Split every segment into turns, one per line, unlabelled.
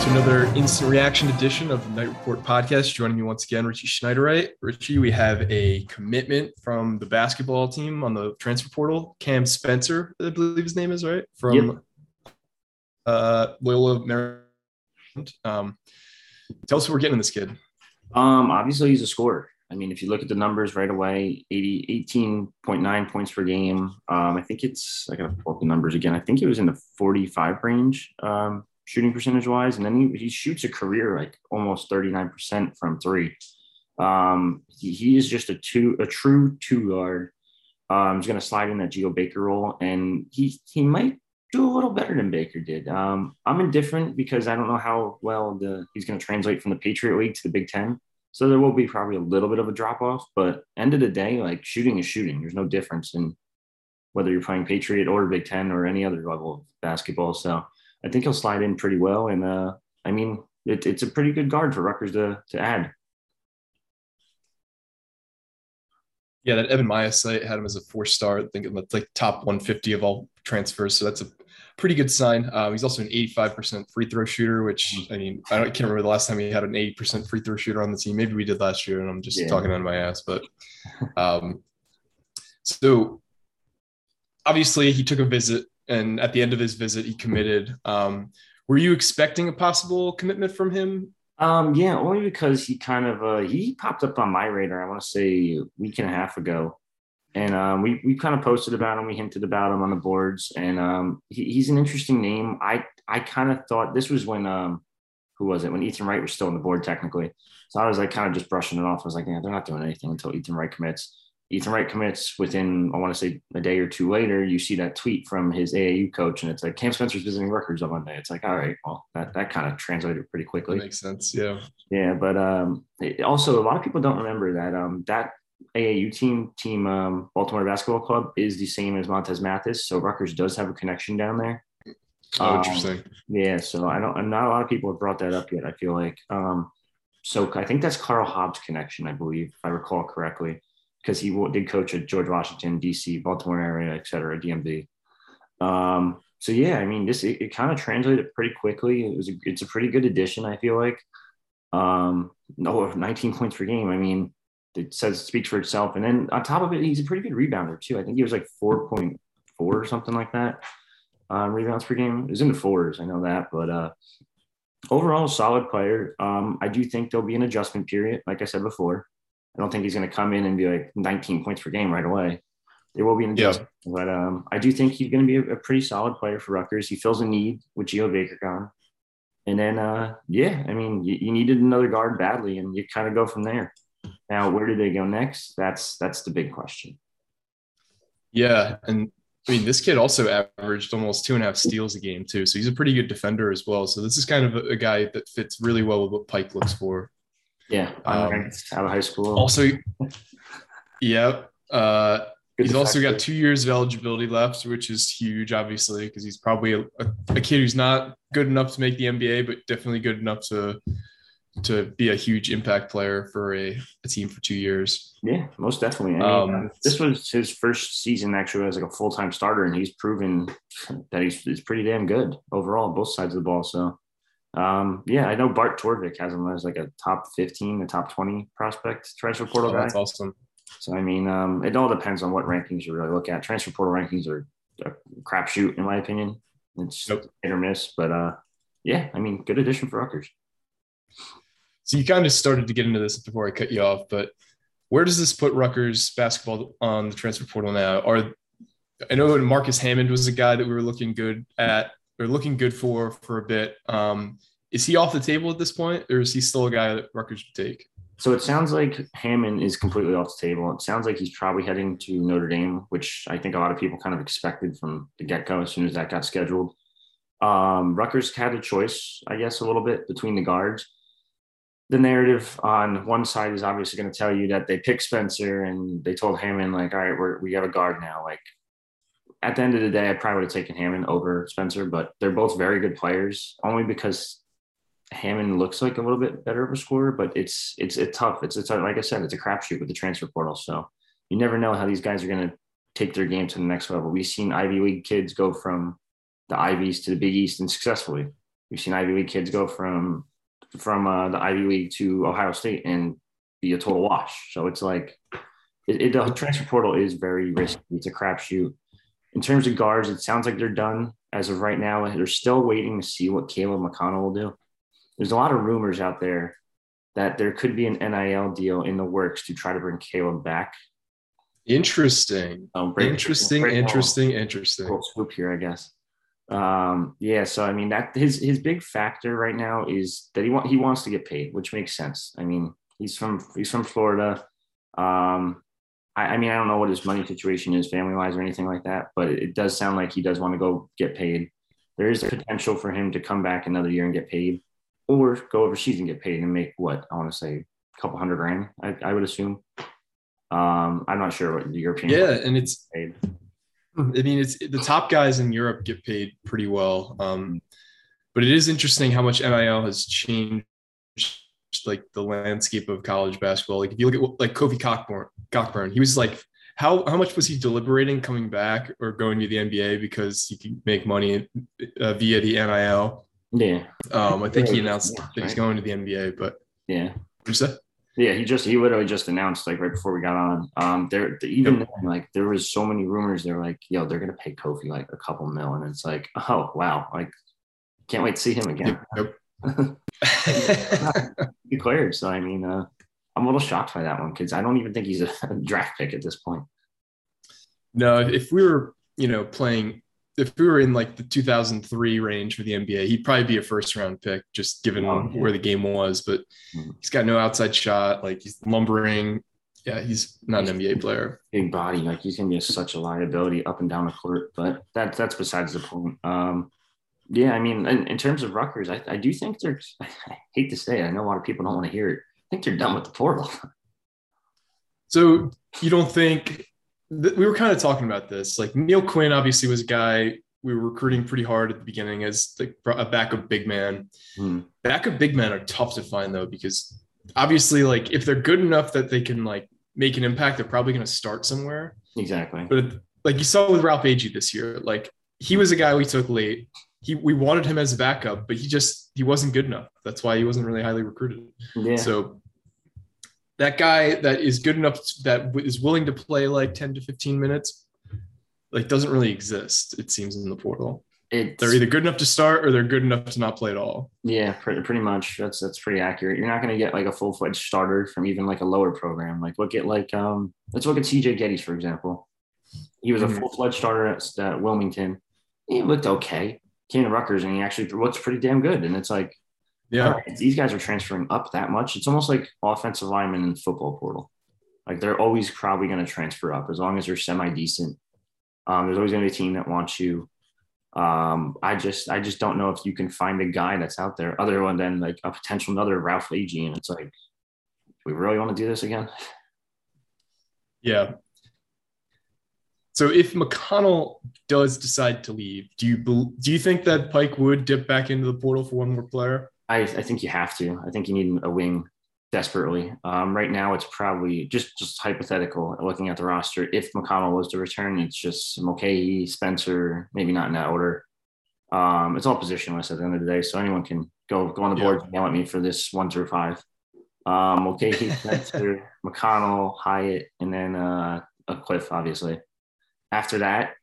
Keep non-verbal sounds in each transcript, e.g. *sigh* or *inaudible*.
Back to another instant reaction edition of the Knight Report podcast. Joining me once again, Richie Schneiderite. Richie, we have a commitment from the basketball team on the transfer portal. Cam Spencer, I believe his name is right from
Yep.
uh, Loyola Maryland. Um, tell us what we're getting in this kid.
Um, obviously he's a scorer. I mean, if you look at the numbers right away, 80, 18.9 points per game. Um, I think it's, I gotta pull up the numbers again. I think it was in the 45 range, um, shooting percentage wise. And then he, he shoots a career like almost 39% from three. Um, he, he is just a two, a true two guard. Um, he's going to slide in that Geo Baker role and he, he might do a little better than Baker did. Um, I'm indifferent because I don't know how well the he's going to translate from the Patriot League to the Big Ten. So there will be probably a little bit of a drop off, but end of the day, like shooting is shooting. There's no difference in whether you're playing Patriot or Big Ten or any other level of basketball. So I think he'll slide in pretty well. And uh, I mean, it, it's a pretty good guard for Rutgers to to add.
Yeah, that Evan Miya site had him as a four star. I think it's like top 150 of all transfers. So that's a pretty good sign. Um, he's also an 85% free throw shooter, which I mean, I, don't, I can't remember the last time he had an 80% free throw shooter on the team. Maybe we did last year, and I'm just
Yeah.
talking out of my ass. But um, so obviously, he took a visit, and at the end of his visit, he committed. Um, were you expecting a possible commitment from him?
Um, yeah, only because he kind of uh, he popped up on my radar. I want to say a week and a half ago, and um, we we kind of posted about him. We hinted about him on the boards, and um, he, he's an interesting name. I I kind of thought this was when um, who was it when Ethan Wright was still on the board technically. So I was like kind of just brushing it off. I was like, yeah, they're not doing anything until Ethan Wright commits. Ethan Wright commits within I want to say a day or two later. You see that tweet from his AAU coach, and it's like Cam Spencer's visiting Rutgers on Monday. It's like, all right, well that that kind of translated pretty
That
quickly.
makes sense. Yeah.
Yeah, but um, it- also a lot of people don't remember that um, that AAU team, team um, Baltimore Basketball Club, is the same as Montez Mathis. So Rutgers does have a connection down there.
Oh,
Um,
interesting.
Yeah, so I don't. Not a lot of people have brought that up yet. I feel like. Um, so I think that's Karl Hobbs' connection, I believe, if I recall correctly, because he did coach at George Washington, DC, Baltimore area, et cetera, DMV. Um, so yeah, I mean, this it, it kind of translated pretty quickly. It was a, it's a pretty good addition. I feel like. Um, no, 19 points per game. I mean, it says speaks for itself. And then on top of it, he's a pretty good rebounder too. I think he was like 4.4 or something like that. Um, rebounds per game. Was in the fours. I know that, but uh, overall, solid player. Um, I do think there'll be an adjustment period, like I said before. I don't think he's going to come in and be like 19 points per game right away. There will be an
Yeah.
adjustment, but um, I do think he's going to be a, a pretty solid player for Rutgers. He fills a need with Geo Baker gone. And then, uh, yeah, I mean, you, you needed another guard badly, and you kind of go from there. Now, where do they go next? That's that's the big question.
Yeah, and I mean, this kid also averaged almost two and a half steals a game too, so he's a pretty good defender as well. So this is kind of a, a guy that fits really well with what Pike looks for.
Yeah,
Um,
out of high school.
Also, yep. uh, *laughs* he's also got two years of eligibility left, which is huge, obviously, because he's probably a, a, kid who's not good enough to make the NBA, but definitely good enough to to be a huge impact player for a, a team for two years.
Yeah, most definitely. I mean,
Um,
this was his first season actually as like a full time starter, and he's proven that he's, he's pretty damn good overall, both sides of the ball. So, um, yeah, I know Bart Torvik has him as like a top fifteen, a top twenty prospect transfer portal
Oh,
guy.
that's awesome.
So, I mean, um, it all depends on what rankings you really look at. Transfer portal rankings are a crapshoot, in my opinion. It's
Nope.
hit or miss, but uh, yeah, I mean, good addition for Rutgers.
So you kind of started to get into this before I cut you off, but where does this put Rutgers basketball on the transfer portal now? Are I know Marcus Hammond was a guy that we were looking good at or looking good for for a bit. Um, is he off the table at this point, or is he still a guy that Rutgers would take?
So it sounds like Hammond is completely off the table. It sounds like he's probably heading to Notre Dame, which I think a lot of people kind of expected from the get go as soon as that got scheduled. Um, Rutgers had a choice, I guess, a little bit between the guards. The narrative on one side is obviously going to tell you that they picked Spencer and they told Hammond, like, all right, we're, we got a guard now. Like, at the end of the day, I probably would have taken Hammond over Spencer, but they're both very good players, only because Hammond looks like a little bit better of a scorer, but it's it's it's tough. It's it's like I said, it's a crapshoot with the transfer portal. So you never know how these guys are going to take their game to the next level. We've seen Ivy League kids go from the Ivies to the Big East and successfully. We've seen Ivy League kids go from from uh, the Ivy League to Ohio State and be a total wash. So it's like it, it, the transfer portal is very risky. It's a crapshoot. In terms of guards, it sounds like they're done as of right now. They're still waiting to see what Caleb McConnell will do there's a lot of rumors out there that there could be an NIL deal in the works to try to bring Caleb back.
Interesting. Um, break, interesting, break interesting, interesting.
Little scoop here, I guess. Um, yeah, so I mean that his his big factor right now is that he want he wants to get paid, which makes sense. I mean, he's from he's from Florida. Um, I, I mean, I don't know what his money situation is, family wise, or anything like that, but it, it does sound like he does want to go get paid. There is a potential for him to come back another year and get paid or go overseas and get paid and make what I want to say a couple hundred grand. I, I would assume. Um, I'm not sure what the European.
Yeah, and it's. Paid. I mean, it's the top guys in Europe get paid pretty well, um, but it is interesting how much NIL has changed, like the landscape of college basketball. Like if you look at like Kofi Cockburn, Cockburn, he was like, how how much was he deliberating coming back or going to the NBA because he could make money uh, via the NIL?
Yeah.
Um, I think he announced yeah, that he's going to the NBA, but
yeah. Yeah, he just he literally just announced like right before we got on. Um, there even yep. then, like there was so many rumors. They're like, yo, they're gonna pay Kofi like a couple mil, and it's like, oh wow, like can't wait to see him again. Yep. Declared. So I mean, uh, I'm a little shocked by that one because I don't even think he's a *laughs* draft pick at this point.
No, if we were, you know, playing if we were in like the 2003 range for the NBA, he'd probably be a first round pick, just given oh, yeah. where the game was. But mm-hmm. he's got no outside shot. Like he's lumbering. Yeah, he's not an NBA player.
Big body, like he's gonna be such a liability up and down the court. But that that's besides the point. Um, yeah, I mean, in, in terms of Rutgers, I, I do think they're. *laughs* I hate to say, it, I know a lot of people don't want to hear it. I think they're done with the portal. *laughs*
So you don't think th- we were kind of talking about this. Like Neil Quinn obviously was a guy we were recruiting pretty hard at the beginning as like a backup big man. Hmm. Backup big men are tough to find though because obviously like if they're good enough that they can like make an impact, they're probably going to start somewhere.
Exactly.
But like you saw with Ralph Agee this year, like he was a guy we took late. He we wanted him as a backup, but he just he wasn't good enough. That's why he wasn't really highly recruited. Yeah. So that guy that is good enough that is willing to play like 10 to 15 minutes like doesn't really exist it seems in the portal it's, they're either good enough to start or they're good enough to not play at all
yeah pretty, pretty much that's that's pretty accurate you're not going to get like a full-fledged starter from even like a lower program like look at like um let's look at cj Gettys for example he was a mm-hmm. full-fledged starter at, at wilmington he looked okay came to Rutgers and he actually looks pretty damn good and it's like
yeah.
Right, these guys are transferring up that much. It's almost like offensive linemen in the football portal. Like they're always probably going to transfer up as long as they're semi decent. Um, there's always going to be a team that wants you. Um, I just I just don't know if you can find a guy that's out there other than like a potential another Ralph Agee. And it's like, we really want to do this again?
Yeah. So if McConnell does decide to leave, do you do you think that Pike would dip back into the portal for one more player?
I, I think you have to. I think you need a wing desperately. Um, right now, it's probably just just hypothetical. Looking at the roster, if McConnell was to return, it's just Mulcahy, Spencer, maybe not in that order. Um, it's all positionless at the end of the day, so anyone can go go on the board yeah. and yell at me for this one through five. Um, Mulcahy, *laughs* Spencer, McConnell, Hyatt, and then uh, a Cliff, obviously. After that,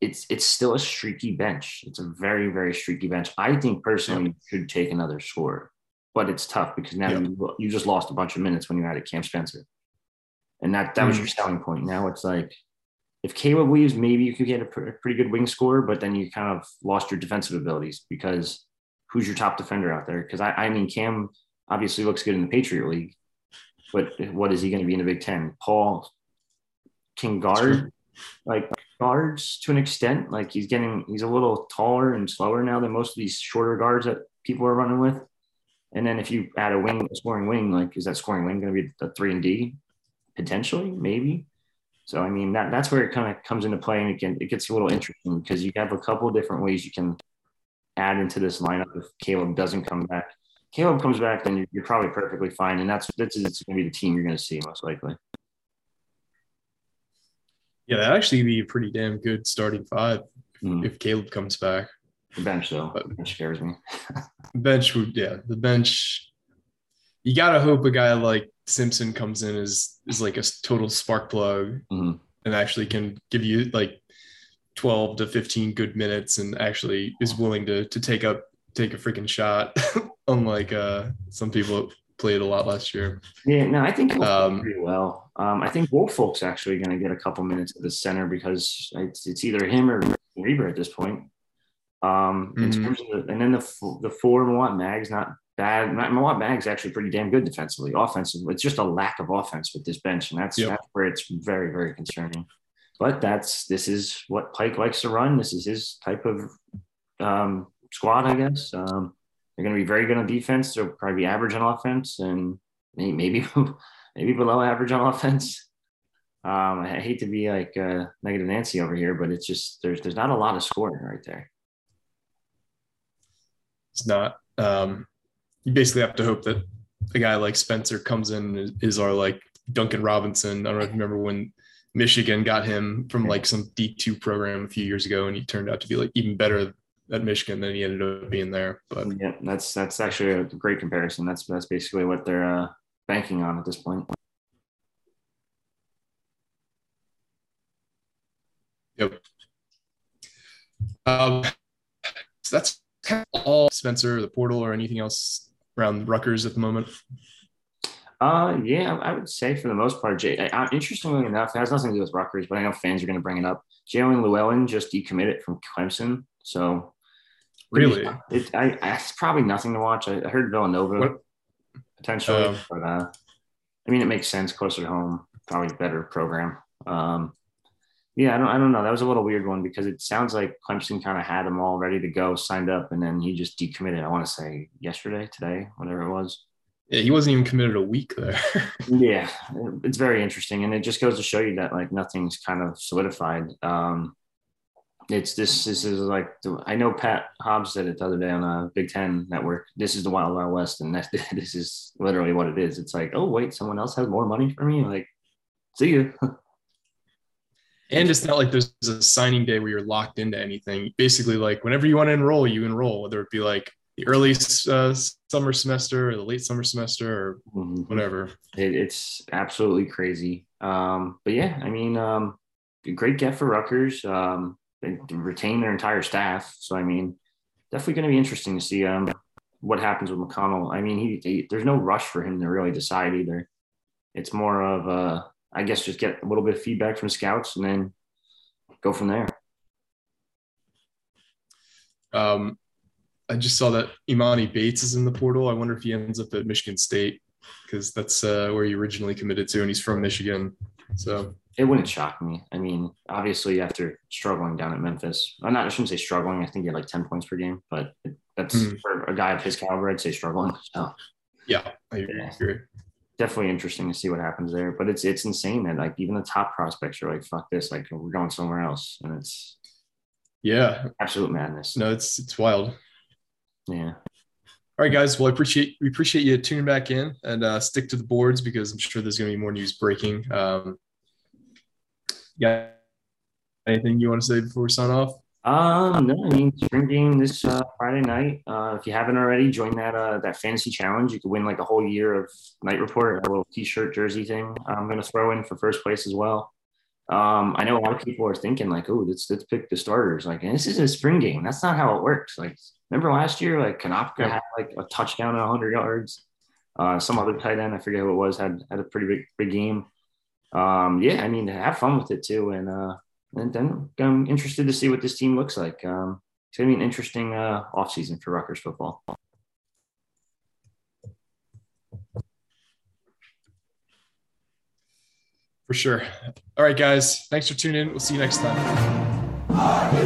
it's it's still a streaky bench. It's a very very streaky bench. I think personally yeah. you should take another score, but it's tough because now yeah. you, you just lost a bunch of minutes when you had at Cam Spencer, and that that mm was your selling point. Now it's like if Caleb leaves, maybe you could get a, pr- a pretty good wing score, but then you kind of lost your defensive abilities because who's your top defender out there? Because I, I mean Cam obviously looks good in the Patriot League, but what is he going to be in the Big Ten? Paul can guard like guards to an extent. Like he's getting, he's a little taller and slower now than most of these shorter guards that people are running with. And then if you add a wing, a scoring wing, like is that scoring wing going to be a three and D potentially, maybe? So I mean that that's where it kind of comes into play, and it, can, it gets a little interesting because you have a couple of different ways you can add into this lineup if Caleb doesn't come back. Caleb comes back, then you're, you're probably perfectly fine, and that's that's it's going to be the team you're going to see most likely.
Yeah, that actually be a pretty damn good starting five mm. if Caleb comes back.
The bench though, but, bench scares me. *laughs*
bench would yeah, the bench. You gotta hope a guy like Simpson comes in as is like a total spark plug mm-hmm. and actually can give you like 12 to 15 good minutes and actually is willing to to take up take a freaking shot *laughs* unlike uh some people played a lot last year
yeah no i think um, pretty well um i think Woolfolk's actually going to get a couple minutes at the center because it's, it's either him or Reber at this point um mm-hmm. the, and then the the four Mawot Mag's not bad. Mawot Mag's actually pretty damn good defensively. Offensive, it's just a lack of offense with this bench, and that's, yep. that's where it's very, very concerning. But that's this is what Pike likes to run. This is his type of um, squad, I guess. Um, they're going to be very good on defense. They'll probably be average on offense, and maybe *laughs* maybe below average on *laughs* offense. Um, I hate to be like uh, negative Nancy over here, but it's just there's there's not a lot of scoring right there.
It's not. Um, you basically have to hope that a guy like Spencer comes in is, is our like Duncan Robinson. I don't know if you remember when Michigan got him from like some D2 program a few years ago, and he turned out to be like even better at Michigan than he ended up being there. But
yeah, that's that's actually a great comparison. That's that's basically what they're uh, banking on at this point.
Yep. Um, so that's all Spencer, the portal, or anything else around Rutgers at the moment?
Uh, yeah, I would say for the most part, Jay. Uh, interestingly enough, it has nothing to do with Rutgers, but I know fans are going to bring it up. Jaelin Llewellyn just decommitted from Clemson, so
really,
it, I, it's probably nothing to watch. I, I heard Villanova what? Potentially, uh, but uh, I mean, it makes sense closer to home, probably better program. Um, yeah, I don't, I don't know. That was a little weird one because it sounds like Clemson kind of had him all ready to go, signed up, and then he just decommitted. I want to say yesterday, today, whatever it was.
Yeah, he wasn't even committed a week there. *laughs*
yeah, it's very interesting, and it just goes to show you that like nothing's kind of solidified. Um, it's this. This is like I know Pat Hobbs said it the other day on a Big Ten network. This is the Wild Wild West, and that, *laughs* this is literally what it is. It's like, oh wait, someone else has more money for me. Like, see you. *laughs*
and it's not like there's a signing day where you're locked into anything. Basically, like whenever you want to enroll, you enroll, whether it be like the early uh, summer semester or the late summer semester or mm-hmm. whatever.
It, it's absolutely crazy. Um, but yeah, I mean, um, great get for Rutgers. Um, they retain their entire staff. So, I mean, definitely going to be interesting to see um, what happens with McConnell. I mean, he, he, there's no rush for him to really decide either. It's more of a, I guess just get a little bit of feedback from scouts and then go from there.
Um, I just saw that Emoni Bates is in the portal. I wonder if he ends up at Michigan State because that's uh, where he originally committed to, and he's from Michigan. So
it wouldn't shock me. I mean, obviously, after struggling down at Memphis, I'm not. I shouldn't say struggling. I think he had like ten points per game, but that's mm-hmm. for a guy of his caliber. I'd say struggling. So
yeah, I agree
definitely interesting to see what happens there. But it's it's insane that like even the top prospects are like, fuck this, like we're going somewhere else. And it's
yeah.
Absolute madness.
No, it's it's wild.
Yeah.
All right, guys. Well, I appreciate we appreciate you tuning back in and uh, stick to the boards because I'm sure there's going to be more news breaking. Um, yeah. Anything you want to say before we sign off?
Um, no, I mean spring game this uh, Friday night. Uh, if you haven't already, join that uh, that fantasy challenge. You could win like a whole year of Knight Report, a little T-shirt jersey thing. I'm gonna throw in for first place as well. Um, I know a lot of people are thinking like, oh, let's let's pick the starters. Like, this is a spring game. That's not how it works. Like, remember last year, like Konopka yeah. had like a touchdown at 100 yards. Uh, some other tight end, I forget who it was, had had a pretty big big game. Um, yeah, I mean, have fun with it too, and uh, and then I'm interested to see what this team looks like. Um, it's going to be an interesting uh, offseason for Rutgers football.
For sure. All right, guys. Thanks for tuning in. We'll see you next time.